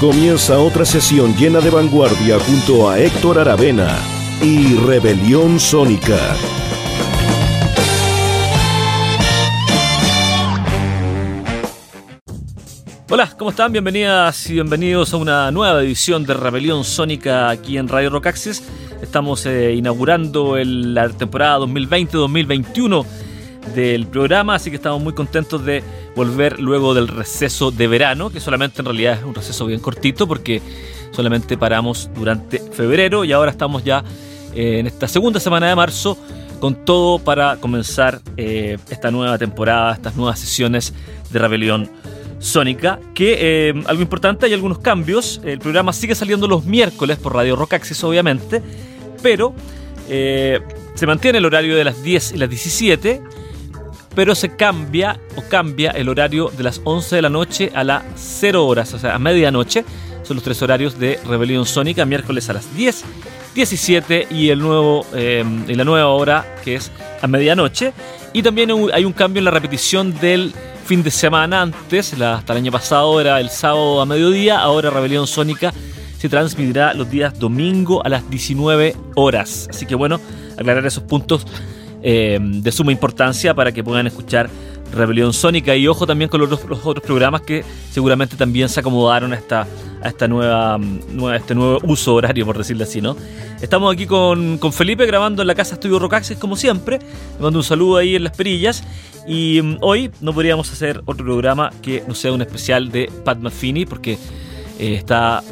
Comienza otra sesión llena de vanguardia junto a Héctor Aravena y Rebelión Sónica. Hola, ¿cómo están? Bienvenidas y bienvenidos a una nueva edición de Rebelión Sónica aquí en Radio Rock Access. Estamos eh, inaugurando la temporada 2020-2021 del programa, así que estamos muy contentos de volver luego del receso de verano, que solamente en realidad es un receso bien cortito porque solamente paramos durante febrero y ahora estamos ya eh, en esta segunda semana de marzo con todo para comenzar eh, esta nueva temporada, estas nuevas sesiones de Rebelión Sónica, que eh, algo importante, hay algunos cambios, el programa sigue saliendo los miércoles por Radio Rock Access obviamente, pero se mantiene el horario de las 10 y las 17 pero se cambia o cambia el horario de las 11 de la noche a las 0 horas, o sea, a medianoche. Son los tres horarios de Rebelión Sónica, miércoles a las 10, 17 y, el nuevo, eh, la nueva hora que es a medianoche. Y también hay un cambio en la repetición del fin de semana. Antes, hasta el año pasado era el sábado a mediodía, ahora Rebelión Sónica se transmitirá los días domingo a las 19 horas. Así que bueno, aclarar esos puntos eh, de suma importancia para que puedan escuchar Rebelión Sónica y ojo también con los, otros programas que seguramente también se acomodaron a esta, esta nueva, nueva, este nuevo uso horario, por decirlo así, ¿no? Estamos aquí con, con Felipe grabando en la casa Estudio Rocaxis como siempre. Le mando un saludo ahí en las perillas. Y mm, hoy no podríamos hacer otro programa que no sea un especial de Pat Metheny porque eh, está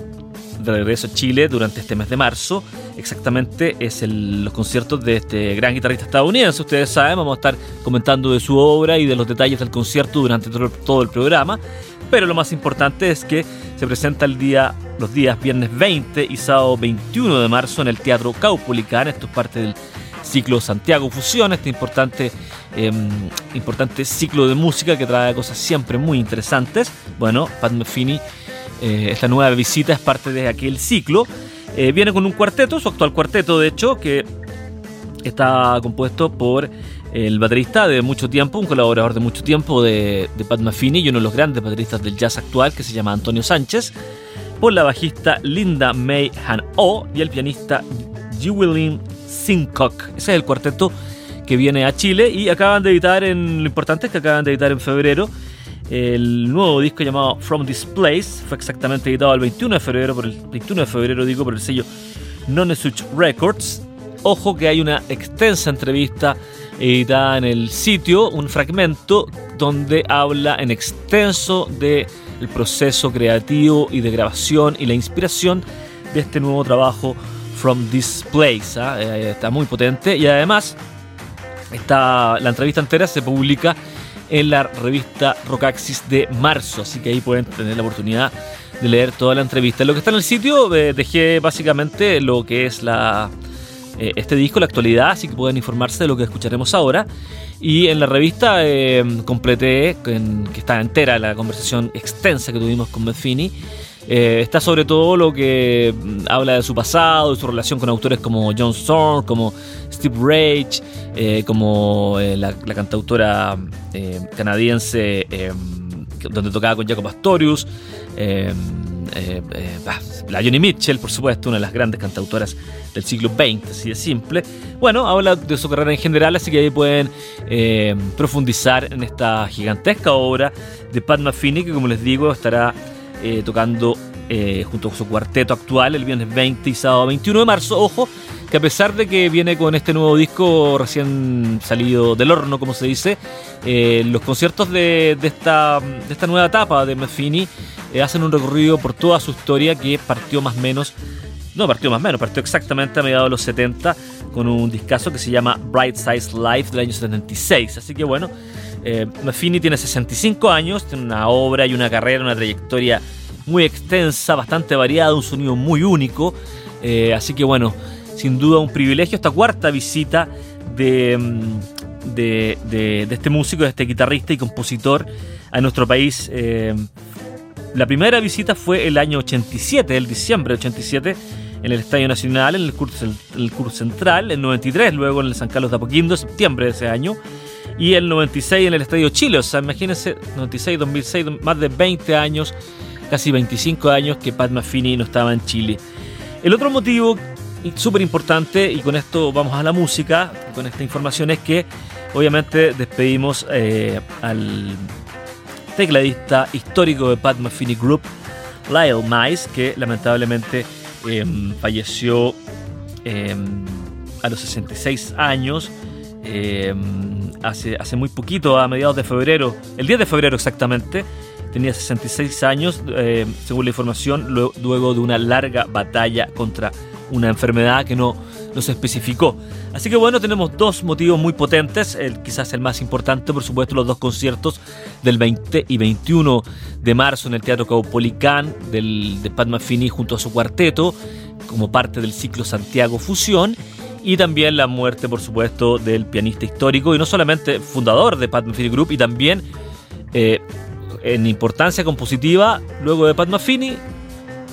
de regreso a Chile durante este mes de marzo. Exactamente es el, los conciertos de este gran guitarrista estadounidense. Ustedes saben, vamos a estar comentando de su obra y de los detalles del concierto durante todo, el programa. Pero lo más importante es que se presenta el día, los días viernes 20 y sábado 21 de marzo en el Teatro Caupolicán. Esto es parte del ciclo Santiago Fusión, este importante, em, importante ciclo de música que trae cosas siempre muy interesantes. Bueno, Pat Metheny eh, esta nueva visita es parte de aquel ciclo. Eh, viene con un cuarteto, su actual cuarteto de hecho, que está compuesto por el baterista de mucho tiempo, un colaborador de mucho tiempo de, Pat Metheny y uno de los grandes bateristas del jazz actual que se llama Antonio Sánchez, por la bajista Linda May Han O y el pianista Jewelyn Sincock. Ese es el cuarteto que viene a Chile y acaban de editar en lo importante es que acaban de editar en febrero el nuevo disco llamado From This Place fue exactamente editado el 21 de febrero, por el 21 de febrero digo, por el sello Nonesuch Records. Ojo que hay una extensa entrevista editada en el sitio, un fragmento donde habla en extenso de el proceso creativo y de grabación y la inspiración de este nuevo trabajo From This Place. ¿ah? Eh, está muy potente y además está, la entrevista entera se publica en la revista Rockaxis de marzo, así que ahí pueden tener la oportunidad de leer toda la entrevista. lo que está en el sitio eh, dejé básicamente lo que es la, eh, este disco, la actualidad, así que pueden informarse de lo que escucharemos ahora. Y en la revista eh, completé, que está entera la conversación extensa que tuvimos con Metheny. está sobre todo lo que mm, habla de su pasado, de su relación con autores como John Storm, como Steve Rage, eh, como eh, la, cantautora eh, canadiense donde tocaba con Jacob Astorius, la Johnny Mitchell, por supuesto, una de las grandes cantautoras del siglo XX, así de simple. Bueno, habla de su carrera en general, así que ahí pueden profundizar en esta gigantesca obra de Pat Metheny, que como les digo estará tocando junto con su cuarteto actual el viernes 20 y sábado 21 de marzo. Ojo, que a pesar de que viene con este nuevo disco recién salido del horno, como se dice, eh, los conciertos de, esta, de esta nueva etapa de eh, hacen un recorrido por toda su historia que partió más menos, no partió más menos, partió exactamente a mediados de los 70 con un discazo que se llama Bright Size Life del año 76. Así que bueno, Eh, tiene 65 años, tiene una obra y una carrera, una trayectoria muy extensa, bastante variada, un sonido muy único. Eh, así que bueno, sin duda un privilegio esta cuarta visita de, mm, de, este músico, de este guitarrista y compositor a nuestro país. Eh, la primera visita fue el año 87, el diciembre de 87, en el Estadio Nacional, en el curso, el curso central, el 93, luego en el San Carlos de Apoquindo, septiembre de ese año, y el 96 en el Estadio Chile. O sea, imagínense, 96, 2006, más de 20 años, casi 25 años que Pat Mafini no estaba en Chile. El otro motivo súper importante, y con esto vamos a la música, con esta información, es que obviamente despedimos eh, al tecladista histórico de Pat Mafini Group, Lyle Mice, que lamentablemente em, falleció em, a los 66 años. Em, hace, hace muy poquito, a mediados de febrero, el 10 de febrero exactamente, tenía 66 años, según la información, luego de una larga batalla contra una enfermedad que no, se especificó. Así que bueno, tenemos dos motivos muy potentes, el, quizás el más importante, por supuesto, los dos conciertos del 20 y 21 de marzo en el Teatro Caupolicán del, de Pat Mafini junto a su cuarteto, como parte del ciclo Santiago Fusión, y también la muerte, por supuesto, del pianista histórico, y no solamente fundador de Pat Mafini Group, y también eh, en importancia compositiva, luego de Pat Mafini,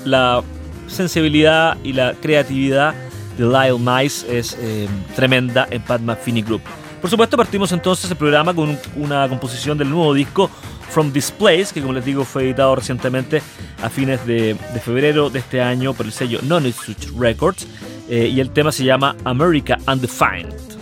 la sensibilidad y la creatividad de Lyle Mice es eh, tremenda en Pat Metheny Group. Por supuesto, partimos entonces el programa con una composición del nuevo disco From This Place, que como les digo fue editado recientemente a fines de, febrero de este año por el sello Non Records, eh, y el tema se llama America Undefined.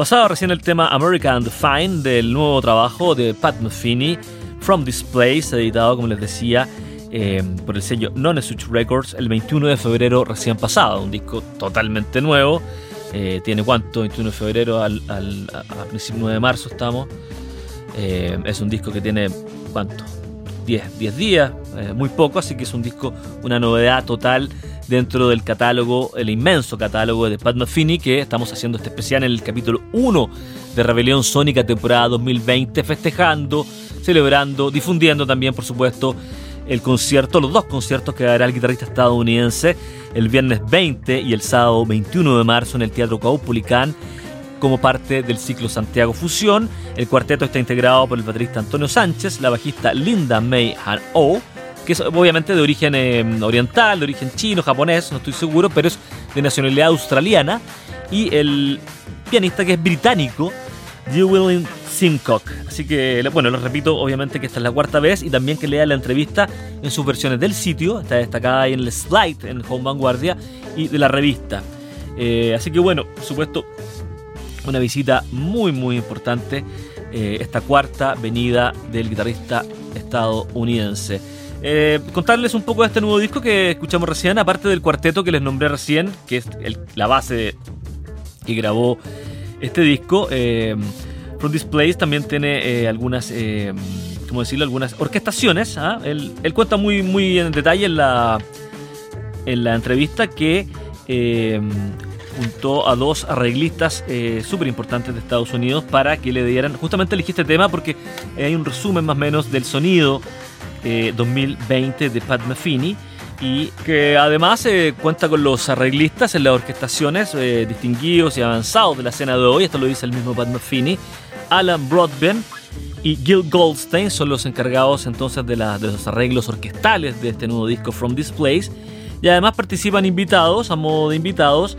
Pasaba recién el tema American Fine del nuevo trabajo de Pat Metheny, From This Place, editado, como les decía, eh, por el sello Non Such Records el 21 de febrero recién pasado. Un disco totalmente nuevo. Eh, tiene cuánto, 21 de febrero al, al, a principio de marzo estamos. Eh, es un disco que tiene cuánto, 10, 10 días, muy poco, así que es un disco, una novedad total dentro del catálogo, el inmenso catálogo de Pat Metheny que estamos haciendo este especial en el capítulo 1 de Rebelión Sónica temporada 2020, festejando, celebrando, difundiendo también, por supuesto, el concierto, los dos conciertos que dará el guitarrista estadounidense el viernes 20 y el sábado 21 de marzo en el Teatro Caupolicán como parte del ciclo Santiago Fusión. El cuarteto está integrado por el baterista Antonio Sánchez, la bajista Linda May Han Oh, que es obviamente de origen eh, oriental, de origen chino, japonés, no estoy seguro, pero es de nacionalidad australiana, y el pianista que es británico, Llewellyn Simcock. Así que, bueno, lo repito, obviamente que esta es la cuarta vez y también que lea la entrevista en sus versiones del sitio, está destacada ahí en el slide en Home Vanguardia y de la revista. Eh, así que, bueno, por supuesto, una visita muy, muy importante, eh, esta cuarta venida del guitarrista estadounidense. Eh, contarles un poco de este nuevo disco que escuchamos recién, aparte del cuarteto que les nombré recién, que es la base que grabó este disco. Eh, From This Place también tiene algunas, eh, ¿cómo decirlo? Algunas orquestaciones. ¿ah? Él, cuenta muy, muy en detalle en la, en la entrevista que juntó a dos arreglistas súper importantes de Estados Unidos para que le dieran, justamente elegí este tema porque hay un resumen más o menos del sonido 2020 eh, de Pat Metheny y que además eh, cuenta con los arreglistas en las orquestaciones eh, distinguidos y avanzados de la escena de hoy, esto lo dice el mismo Pat Metheny, Alan Broadbent y Gil Goldstein son los encargados entonces de, de los arreglos orquestales de este nuevo disco From This Place. Y además participan invitados, a modo de invitados,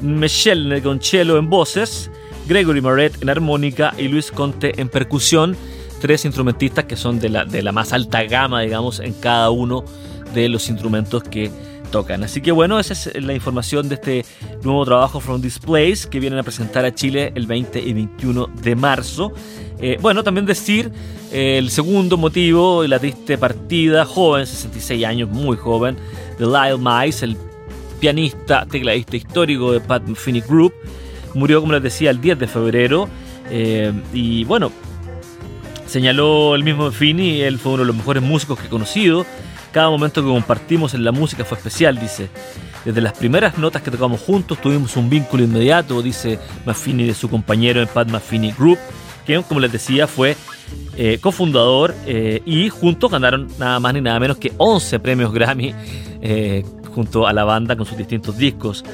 Michelle Negoncello en voces, Gregory Moret en armónica y Luis Conte en percusión tres instrumentistas que son de la, de la más alta gama, digamos, en cada uno de los instrumentos que tocan. Así que bueno, esa es la información de este nuevo trabajo From Displays que vienen a presentar a Chile el 20 y 21 de marzo. Eh, bueno, también decir eh, el segundo motivo, la triste partida, joven, 66 años, muy joven, de Lyle Mice, el pianista, tecladista histórico de Pat Metheny Group. Murió, como les decía, el 10 de febrero. Eh, y bueno, Señaló el mismo Fini, él fue uno de los mejores músicos que he conocido. Cada momento que compartimos en la música fue especial, dice. Desde las primeras notas que tocamos juntos tuvimos un vínculo inmediato, dice Maffini de su compañero en Pat Maffini Group, que como les decía fue eh, cofundador eh, y juntos ganaron nada más ni nada menos que 11 premios Grammy junto a la banda con sus distintos discos.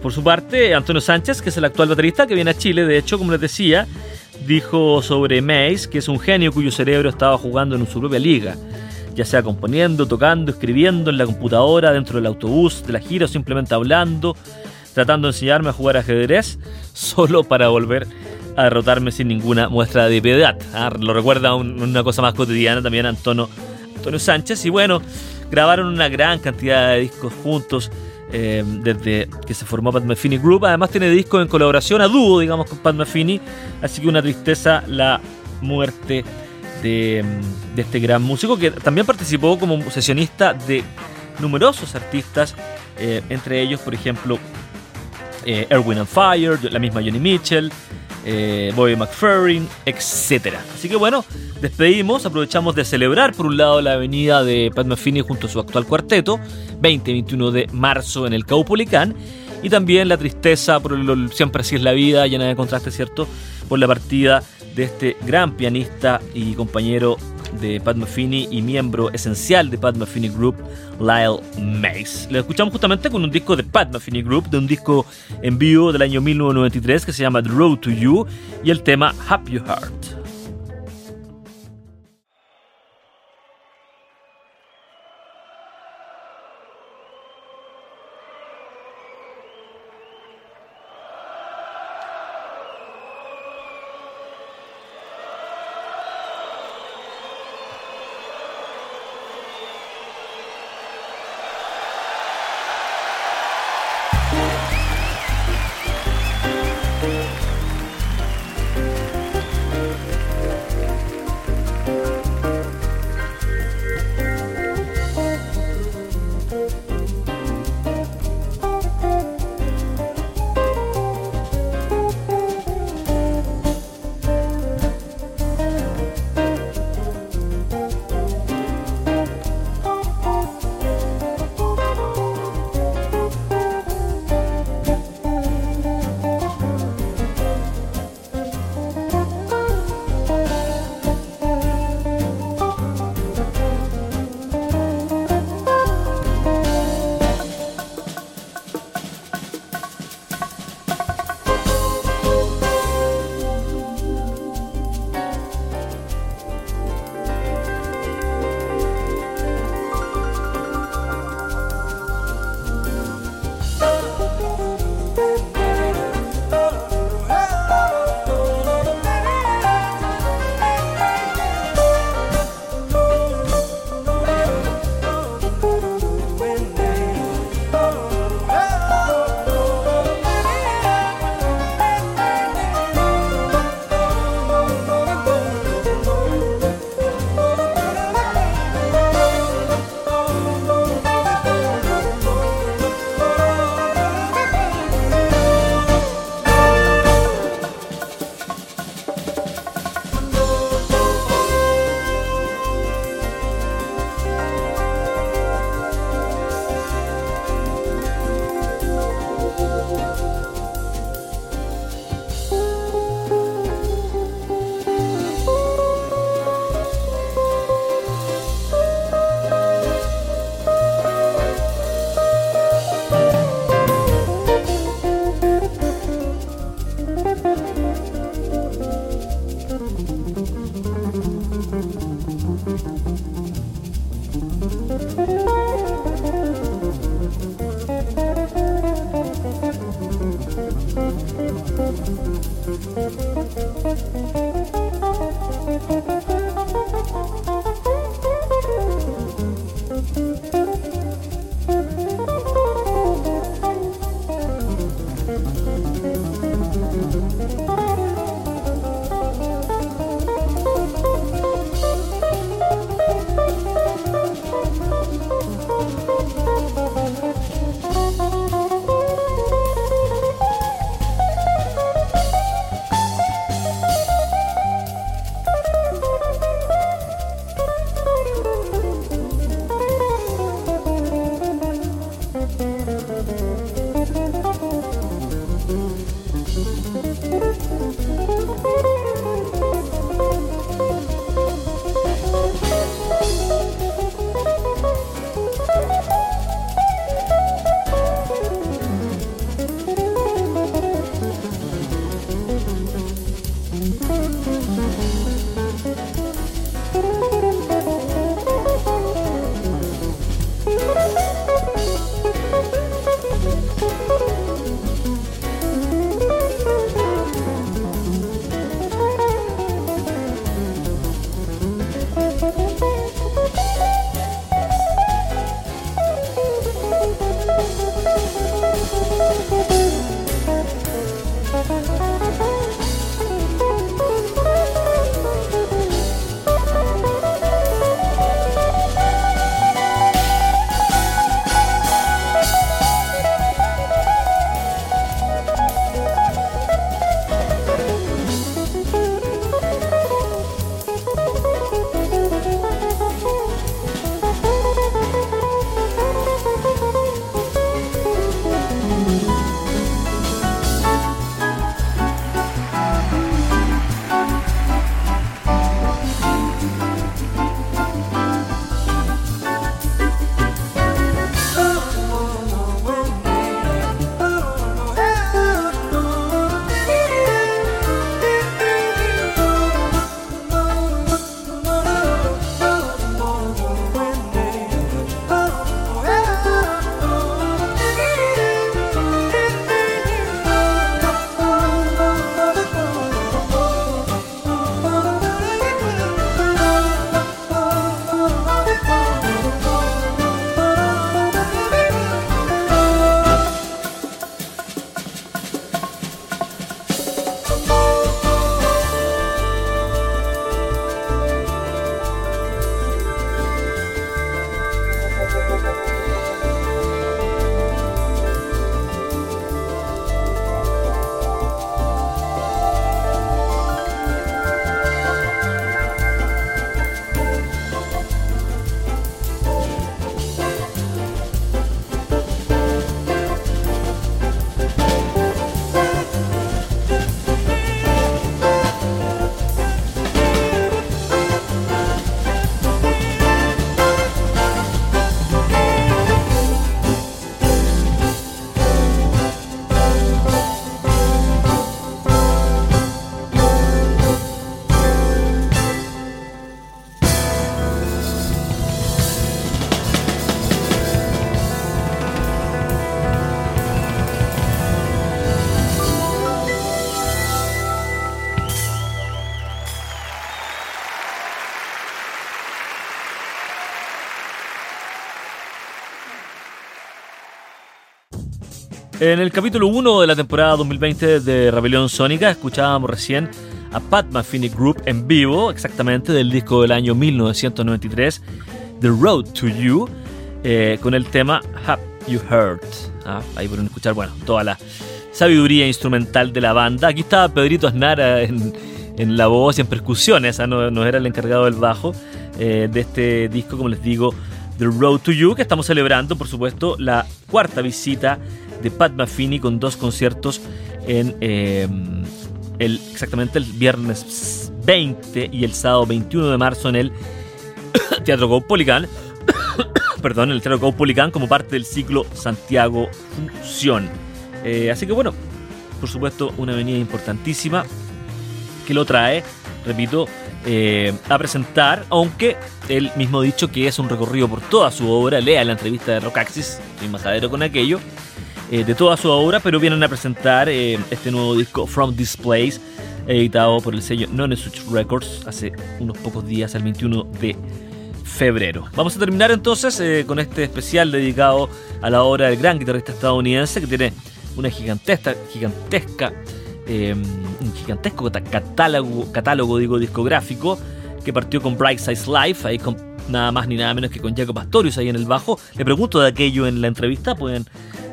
por su parte, Antonio Sánchez, que es el actual baterista que viene a Chile, de hecho, como les decía, dijo sobre Mace que es un genio cuyo cerebro estaba jugando en su propia liga, ya sea componiendo, tocando, escribiendo en la computadora, dentro del autobús, de la gira o simplemente hablando, tratando de enseñarme a jugar ajedrez, solo para volver a derrotarme sin ninguna muestra de piedad. Ah, lo recuerda una cosa más cotidiana también Antonio, Antonio Sánchez y bueno, grabaron una gran cantidad de discos juntos eh, desde que se formó Pat Metheny Group. Además tiene discos en colaboración a dúo, digamos, con Pat Metheny. Así que una tristeza la muerte de, este gran músico que también participó como sesionista de numerosos artistas, eh, entre ellos, por ejemplo, eh, Erwin and Fire, la misma Johnny Mitchell, eh, Bobby McFerrin, etc. Así que bueno, despedimos, aprovechamos de celebrar por un lado la venida de Pat Metheny junto a su actual cuarteto, 20 y 21 de marzo en el Caupolicán, y también la tristeza por lo, siempre así es la vida, llena de contraste, ¿cierto? Por la partida de este gran pianista y compañero de Pat Metheny y miembro esencial de Pat Metheny Group, Lyle Mace. Lo escuchamos justamente con un disco de Pat Metheny Group, de un disco en vivo del año 1993 que se llama The Road to You y el tema Happy Heart. En el capítulo 1 de la temporada 2020 de Rebelión Sónica escuchábamos recién a Pat Metheny Group en vivo, exactamente del disco del año 1993, The Road to You, eh, con el tema Have You Heard. Ah, ahí pueden escuchar, bueno, toda la sabiduría instrumental de la banda. Aquí estaba Pedrito Aznar en, la voz y en percusiones, ah, no, no, era el encargado del bajo eh, de este disco, como les digo, The Road to You, que estamos celebrando, por supuesto, la cuarta visita de Pat Metheny con dos conciertos en em, el, exactamente el viernes 20 y el sábado 21 de marzo en el Teatro Caupolicán. perdón, en el Teatro Caupolicán como parte del ciclo Santiago Función. Eh, así que bueno, por supuesto, una avenida importantísima que lo trae, repito, eh, a presentar, aunque él mismo ha dicho que es un recorrido por toda su obra, lea la entrevista de Rocaxis, estoy majadero con aquello, eh, de toda su obra, pero vienen a presentar eh, este nuevo disco From This Place, editado por el sello Nonesuch Records hace unos pocos días, el 21 de febrero. Vamos a terminar entonces con este especial dedicado a la obra del gran guitarrista estadounidense que tiene una gigantesca un gigantesco catálogo, discográfico que partió con Bright Size Life, ahí con nada más ni nada menos que con Jacob Pastorius ahí en el bajo. Le pregunto de aquello en la entrevista, pueden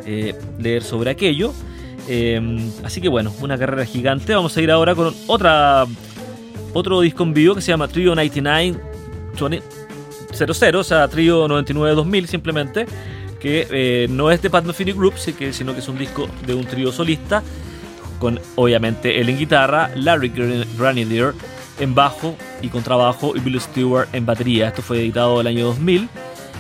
eh, leer sobre aquello. Em, así que bueno, una carrera gigante. Vamos a ir ahora con otra otro disco en vivo que se llama Trio 99 00, o sea, Trio 99-2000 simplemente, que eh, no es de Pat Metheny Group, sino que es un disco de un trío solista, con obviamente él en guitarra, Larry Granadier en bajo y contrabajo y Bill Stewart en batería. Esto fue editado el año 2000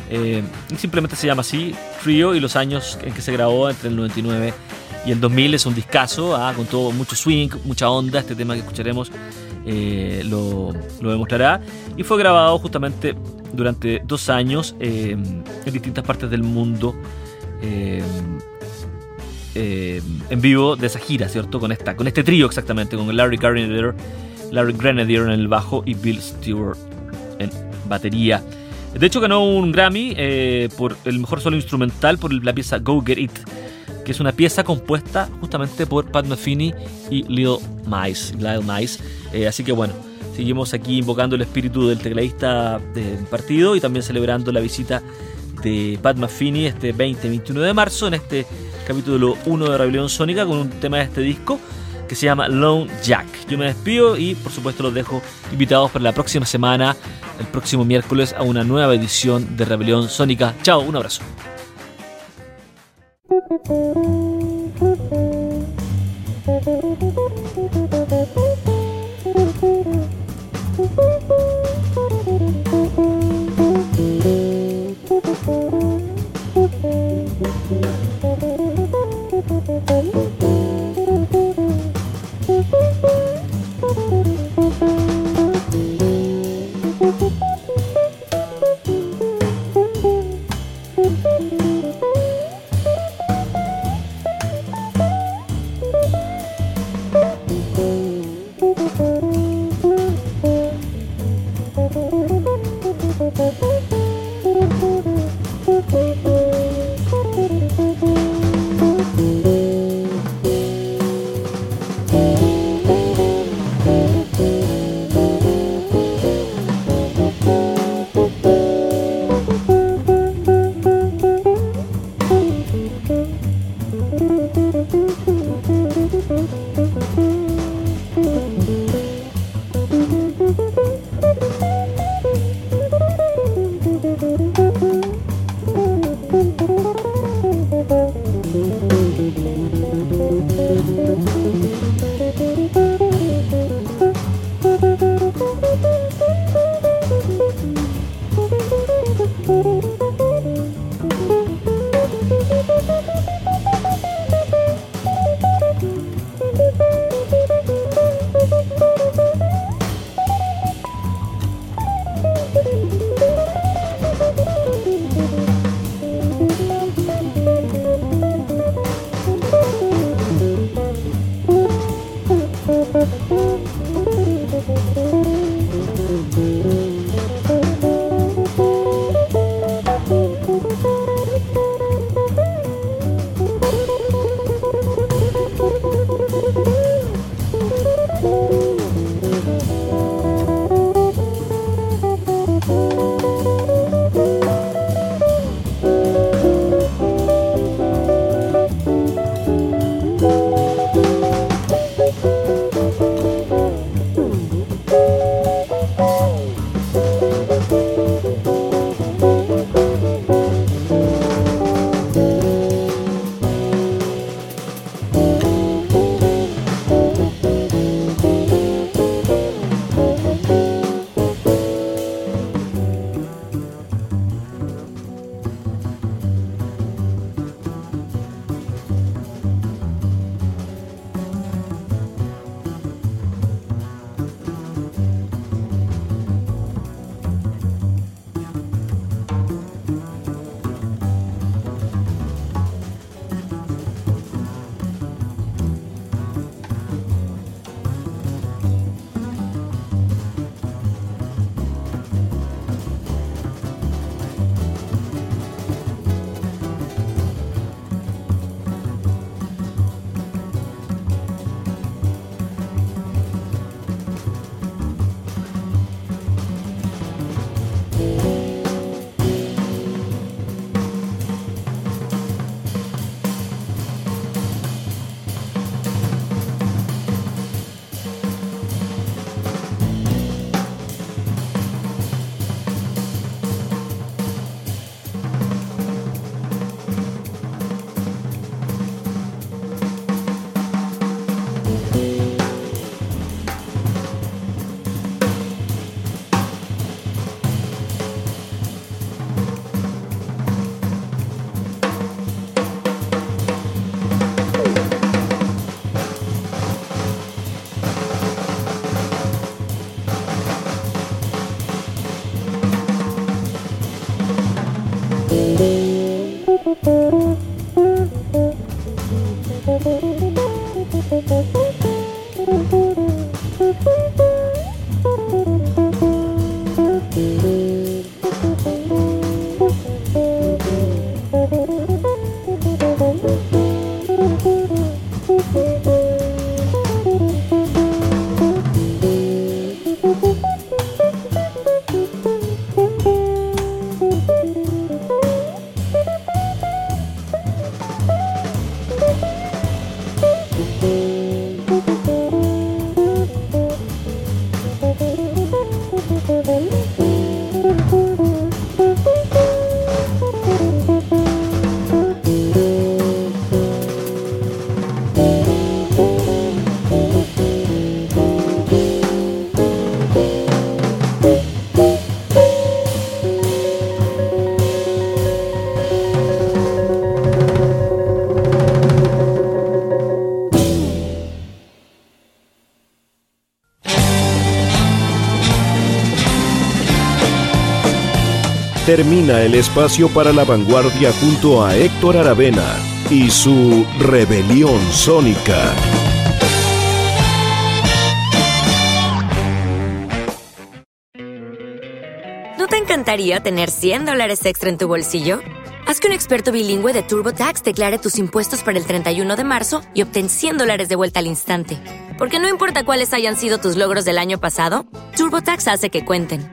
eh, simplemente se llama así, Trio, y los años en que se grabó entre el 99 y el 2000 es un discazo, ah, con todo mucho swing, mucha onda, este tema que escucharemos eh, lo, demostrará, y fue grabado justamente durante dos años eh, en distintas partes del mundo. En vivo de esa gira, ¿cierto? Con, esta, con este trío exactamente, con Larry Grenadier, Larry Grenadier en el bajo y Bill Stewart en batería. De hecho, ganó un Grammy eh, por el mejor solo instrumental por la pieza Go Get It, que es una pieza compuesta justamente por Pat Metheny y. Lil Mice. Eh, así que bueno, seguimos aquí invocando el espíritu del tecladista del partido y también celebrando la visita de Pat Metheny este 20-21 de marzo en este capítulo 1 de Rebelión Sónica con un tema de este disco que se llama Lone Jack. Yo me despido y por supuesto los dejo invitados para la próxima semana, el próximo miércoles, a una nueva edición de Rebelión Sónica. Chao, un abrazo. Mm-hmm. Termina el espacio para la vanguardia junto a Héctor Aravena y su rebelión sónica. ¿No te encantaría tener 100 dólares extra en tu bolsillo? Haz que un experto bilingüe de TurboTax declare tus impuestos para el 31 de marzo y obtén 100 dólares de vuelta al instante. Porque no importa cuáles hayan sido tus logros del año pasado, TurboTax hace que cuenten.